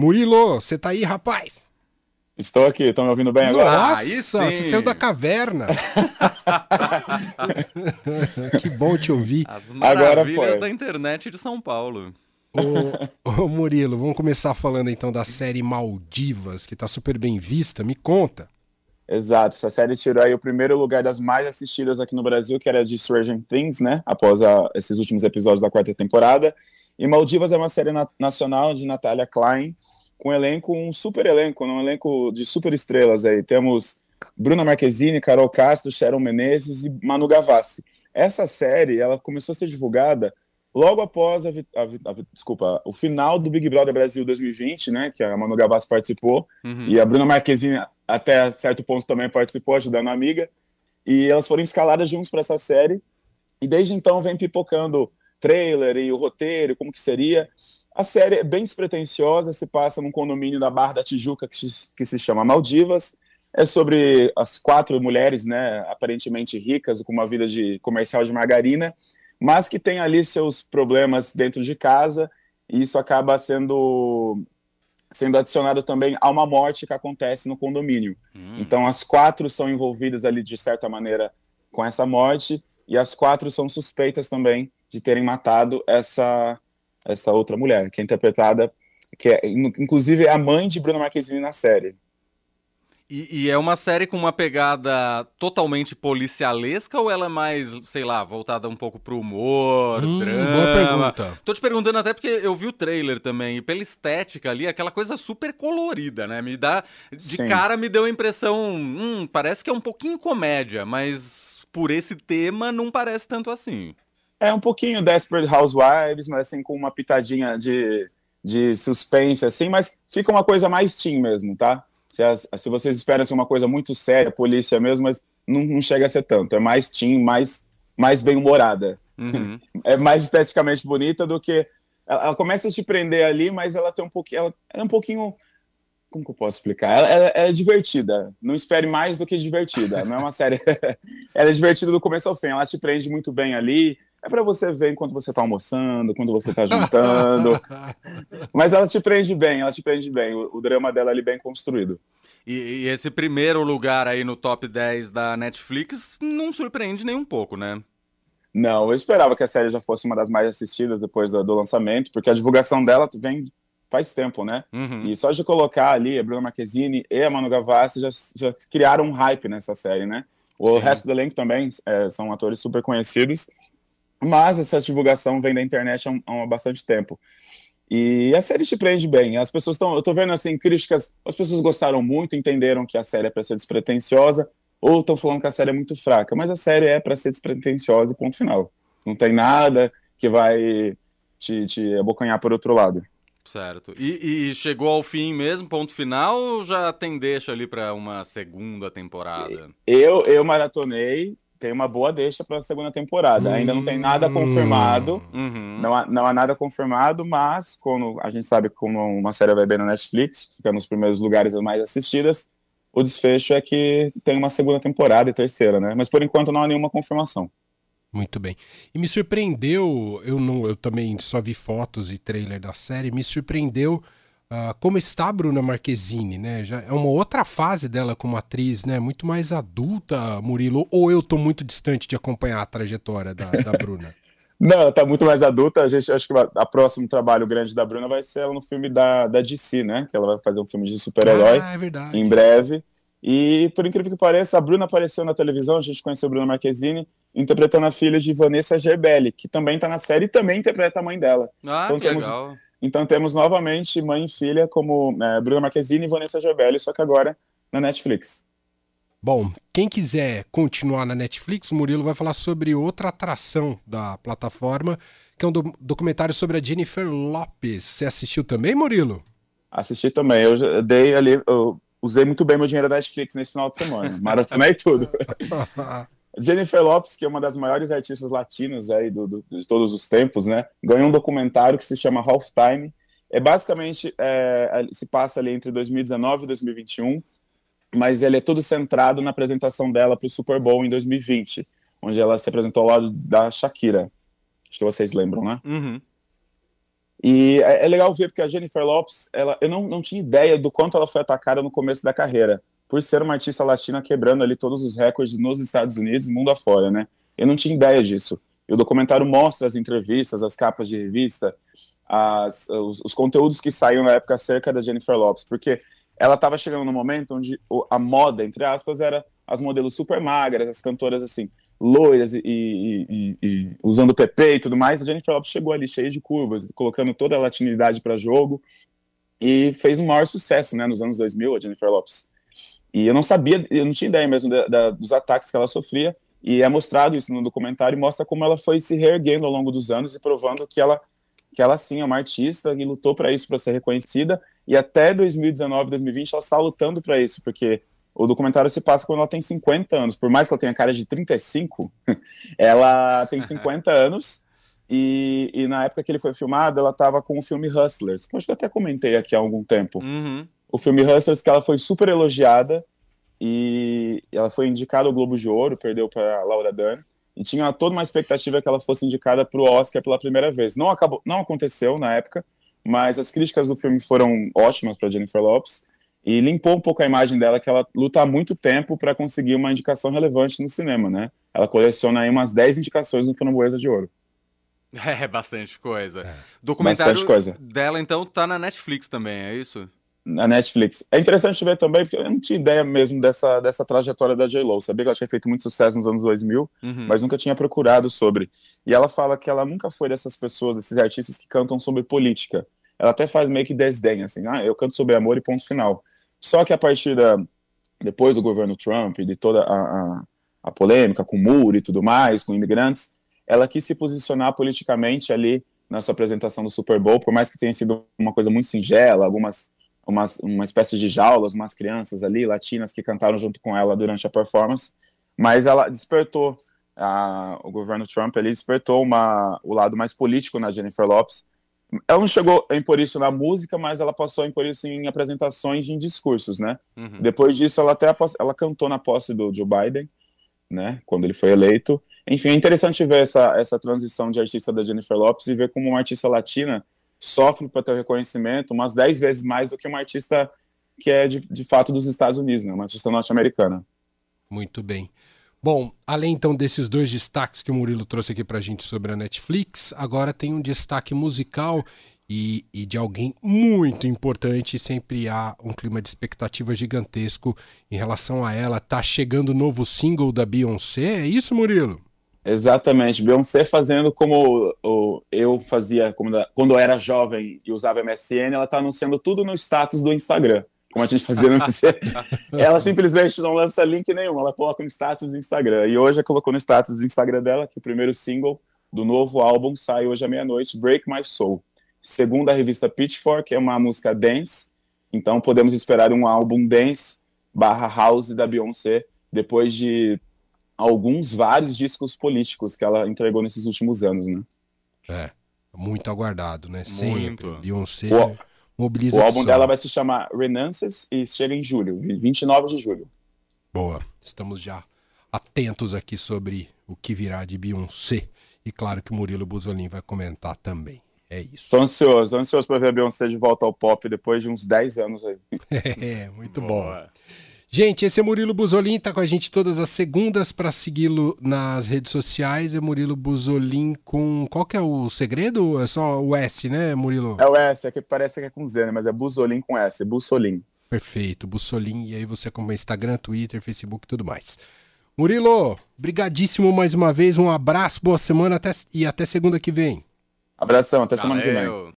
Murilo, você tá aí, rapaz? Estou aqui, estão me ouvindo bem agora? Nossa, você saiu da caverna. que bom te ouvir. As maravilhas da internet de São Paulo. Ô, ô, Murilo, vamos começar falando então da série Maldivas, que tá super bem vista. Me conta. Exato, essa série tirou aí o primeiro lugar das mais assistidas aqui no Brasil, que era de Stranger Things, né? Após a, esses últimos episódios da quarta temporada. E Maldivas é uma série na, nacional de Natália Klein, com elenco, um super elenco, um elenco de super estrelas aí. Temos Bruna Marquezine, Carol Castro, Sharon Menezes e Manu Gavassi. Essa série, ela começou a ser divulgada logo após a, a, a, desculpa, o final do Big Brother Brasil 2020, né, que a Manu Gavassi participou, uhum. e a Bruna Marquezine até certo ponto também participou, ajudando a amiga, e elas foram escaladas juntos para essa série, e desde então vem pipocando trailer e o roteiro, como que seria. A série é bem despretensiosa, se passa num condomínio da Barra da Tijuca que se, que se chama Maldivas. É sobre as quatro mulheres, né, aparentemente ricas, com uma vida de comercial de margarina, mas que tem ali seus problemas dentro de casa, e isso acaba sendo sendo adicionado também a uma morte que acontece no condomínio. Hum. Então as quatro são envolvidas ali de certa maneira com essa morte e as quatro são suspeitas também de terem matado essa essa outra mulher, que é interpretada, que é, inclusive é a mãe de Bruna Marquezine na série. E, e, é uma série com uma pegada totalmente policialesca ou ela é mais, sei lá, voltada um pouco pro humor, hum, drama? Boa pergunta. Tô te perguntando até porque eu vi o trailer também, e pela estética ali, aquela coisa super colorida, né? Me dá. De Sim. cara me deu a impressão. Hum, parece que é um pouquinho comédia, mas por esse tema não parece tanto assim. É um pouquinho Desperate Housewives, mas assim, com uma pitadinha de, de suspense, assim, mas fica uma coisa mais teen mesmo, tá? Se, as, se vocês esperam ser uma coisa muito séria, polícia mesmo, mas não, não chega a ser tanto. É mais teen, mais, mais bem-humorada. Uhum. É mais esteticamente bonita do que. Ela, ela, começa a te prender ali, mas ela tem um pouquinho. Ela é um pouquinho. Como que eu posso explicar? Ela, ela, ela é divertida. Não espere mais do que divertida. Não é uma série. ela é divertida do começo ao fim. Ela te prende muito bem ali é para você ver enquanto você está almoçando, quando você está jantando. Mas ela te prende bem, ela te prende bem. O, o drama dela é bem construído. E, e, esse primeiro lugar aí no top 10 da Netflix não surpreende nem um pouco, né? Não, eu esperava que a série já fosse uma das mais assistidas depois do, do lançamento, porque a divulgação dela vem faz tempo, né? Uhum. E só de colocar ali a Bruna Marquezine e a Manu Gavassi já, já criaram um hype nessa série, né? O Sim. resto do elenco também é, são atores super conhecidos. Mas essa divulgação vem da internet há, há bastante tempo. E a série te prende bem. As pessoas estão. Eu tô vendo assim, críticas. As pessoas gostaram muito, entenderam que a série é para ser despretensiosa, ou estão falando que a série é muito fraca. Mas a série é para ser despretensiosa e ponto final. Não tem nada que vai te, te abocanhar por outro lado. Certo. E, e, chegou ao fim mesmo, ponto final, ou já tem deixa ali para uma segunda temporada? Eu, eu maratonei, tem uma boa deixa para a segunda temporada. Hum, Ainda não tem nada confirmado, uhum. não, há, não há nada confirmado, mas quando a gente sabe como uma série vai bem na Netflix, fica nos primeiros lugares mais assistidas, o desfecho é que tem uma segunda temporada e terceira, né? Mas por enquanto não há nenhuma confirmação. Muito bem. E me surpreendeu, eu não, eu também só vi fotos e trailer da série, me surpreendeu Uh, como está a Bruna Marquezine, né? Já é uma outra fase dela como atriz, né? Muito mais adulta, Murilo. Ou eu estou muito distante de acompanhar a trajetória da, da Bruna? Não, ela tá muito mais adulta. A gente acho que a próximo trabalho grande da Bruna vai ser ela no filme da, da DC, né? Que ela vai fazer um filme de super-herói ah, é em breve. E por incrível que pareça, a Bruna apareceu na televisão, a gente conheceu a Bruna Marquezine, interpretando a filha de Vanessa Gerbelli, que também está na série e também interpreta a mãe dela. Ah, então, que temos, legal então temos novamente mãe e filha como é, Bruna Marquezine e Vanessa Gerbelli, só que agora na Netflix. Bom, quem quiser continuar na Netflix, o Murilo vai falar sobre outra atração da plataforma, que é um do documentário sobre a Jennifer Lopes. Você assistiu também, Murilo? Assisti também. Eu dei ali, eu usei muito bem meu dinheiro da Netflix nesse final de semana. Maratonei tudo. Jennifer Lopes, que é uma das maiores artistas latinas aí do, do, de todos os tempos, né? Ganhou um documentário que se chama Halftime. É basicamente é, se passa ali entre 2019 e 2021, mas ele é todo centrado na apresentação dela para o Super Bowl em 2020, onde ela se apresentou ao lado da Shakira. Acho que vocês lembram, né? Uhum. E é, é, legal ver porque a Jennifer Lopes, ela, eu não, não tinha ideia do quanto ela foi atacada no começo da carreira, por ser uma artista latina quebrando ali todos os recordes nos Estados Unidos mundo afora, né? Eu não tinha ideia disso. E o documentário mostra as entrevistas, as capas de revista, as, os, os, conteúdos que saíram na época acerca da Jennifer Lopes, porque ela estava chegando no momento onde a moda, entre aspas, era as modelos super magras, as cantoras assim, loiras e, e, e, e usando PP e tudo mais. A Jennifer Lopes chegou ali cheia de curvas, colocando toda a latinidade para jogo e fez um maior sucesso, né, nos anos 2000, a Jennifer Lopes. E eu não sabia, eu não tinha ideia mesmo da, da, dos ataques que ela sofria, e é mostrado isso no documentário e mostra como ela foi se reerguendo ao longo dos anos e provando que ela que ela sim é uma artista e lutou para isso para ser reconhecida e até 2019, 2020 ela está lutando para isso, porque o documentário se passa quando ela tem 50 anos, por mais que ela tenha cara de 35, ela tem 50 anos e, e, na época que ele foi filmado, ela estava com o filme Hustlers, que eu acho que eu até comentei aqui há algum tempo. Uhum. O filme Hustlers, que ela foi super elogiada e ela foi indicada ao Globo de Ouro, perdeu para Laura Dern e tinha toda uma expectativa que ela fosse indicada para o Oscar pela primeira vez. Não acabou, não aconteceu na época, mas as críticas do filme foram ótimas para Jennifer Lopes e limpou um pouco a imagem dela que ela luta há muito tempo para conseguir uma indicação relevante no cinema, né? Ela coleciona aí umas 10 indicações no Framboesa de Ouro. É, bastante coisa. É. Documentário bastante coisa. dela, então, tá na Netflix também, é isso? Na Netflix. É interessante ver também, porque eu não tinha ideia mesmo dessa, dessa trajetória da J-Lo. Sabia que ela tinha feito muito sucesso nos anos 2000, uhum. mas nunca tinha procurado sobre. E ela fala que ela nunca foi dessas pessoas, desses artistas que cantam sobre política. Ela até faz meio que desdém, assim, ah, eu canto sobre amor e ponto final. Só que a partir da. Depois do governo Trump e de toda a, a, a polêmica com o muro e tudo mais, com imigrantes, ela quis se posicionar politicamente ali na sua apresentação do Super Bowl, por mais que tenha sido uma coisa muito singela, algumas uma, uma espécie de jaulas, umas crianças ali, latinas, que cantaram junto com ela durante a performance, mas ela despertou, a, o governo Trump ali despertou uma, o lado mais político na Jennifer Lopes. Ela não chegou a impor isso na música, mas ela passou a impor isso em apresentações em discursos, né? Uhum. Depois disso, ela até ela cantou na posse do Joe Biden, né? Quando ele foi eleito. Enfim, é interessante ver essa, essa transição de artista da Jennifer Lopes e ver como uma artista latina sofre para ter reconhecimento umas 10 vezes mais do que uma artista que é de, de fato dos Estados Unidos, né? uma artista norte-americana. Muito bem. Bom, além então desses dois destaques que o Murilo trouxe aqui para a gente sobre a Netflix, agora tem um destaque musical e, e, de alguém muito importante. Sempre há um clima de expectativa gigantesco em relação a ela. Tá chegando o novo single da Beyoncé, é isso, Murilo? Exatamente, Beyoncé fazendo como eu fazia quando eu era jovem e usava MSN, ela está anunciando tudo no status do Instagram, como a gente fazia no MSN. ela simplesmente não lança link nenhum, ela coloca no status do Instagram. E hoje ela colocou no status do Instagram dela que o primeiro single do novo álbum sai hoje à meia-noite, Break My Soul. Segundo a revista Pitchfork, é uma música dance, então podemos esperar um álbum dance barra house da Beyoncé depois de alguns vários discos políticos que ela entregou nesses últimos anos, né? É, muito aguardado, né? Sempre. Muito. Beyoncé o, mobiliza. O álbum dela vai se chamar Renaissance e chega em julho, 29 de julho. Boa. Estamos já atentos aqui sobre o que virá de Beyoncé. E claro que o Murilo Buzolin vai comentar também. É isso. Tô ansioso, tô ansioso para ver a Beyoncé de volta ao pop depois de uns 10 anos aí. é, muito Boa. bom. Gente, esse é Murilo Buzolin, tá com a gente todas as segundas para segui-lo nas redes sociais. É Murilo Buzolin com. Qual que é o segredo? É só o S, né, Murilo? É o S, é que parece que é com Z, né? Mas é Buzolin com S, Bussolin. Perfeito, Bussolin. E aí você acompanha Instagram, Twitter, Facebook e tudo mais. Murilo, brigadíssimo mais uma vez. Um abraço, boa semana até... e até segunda que vem. Abração, até Valeu. semana que vem.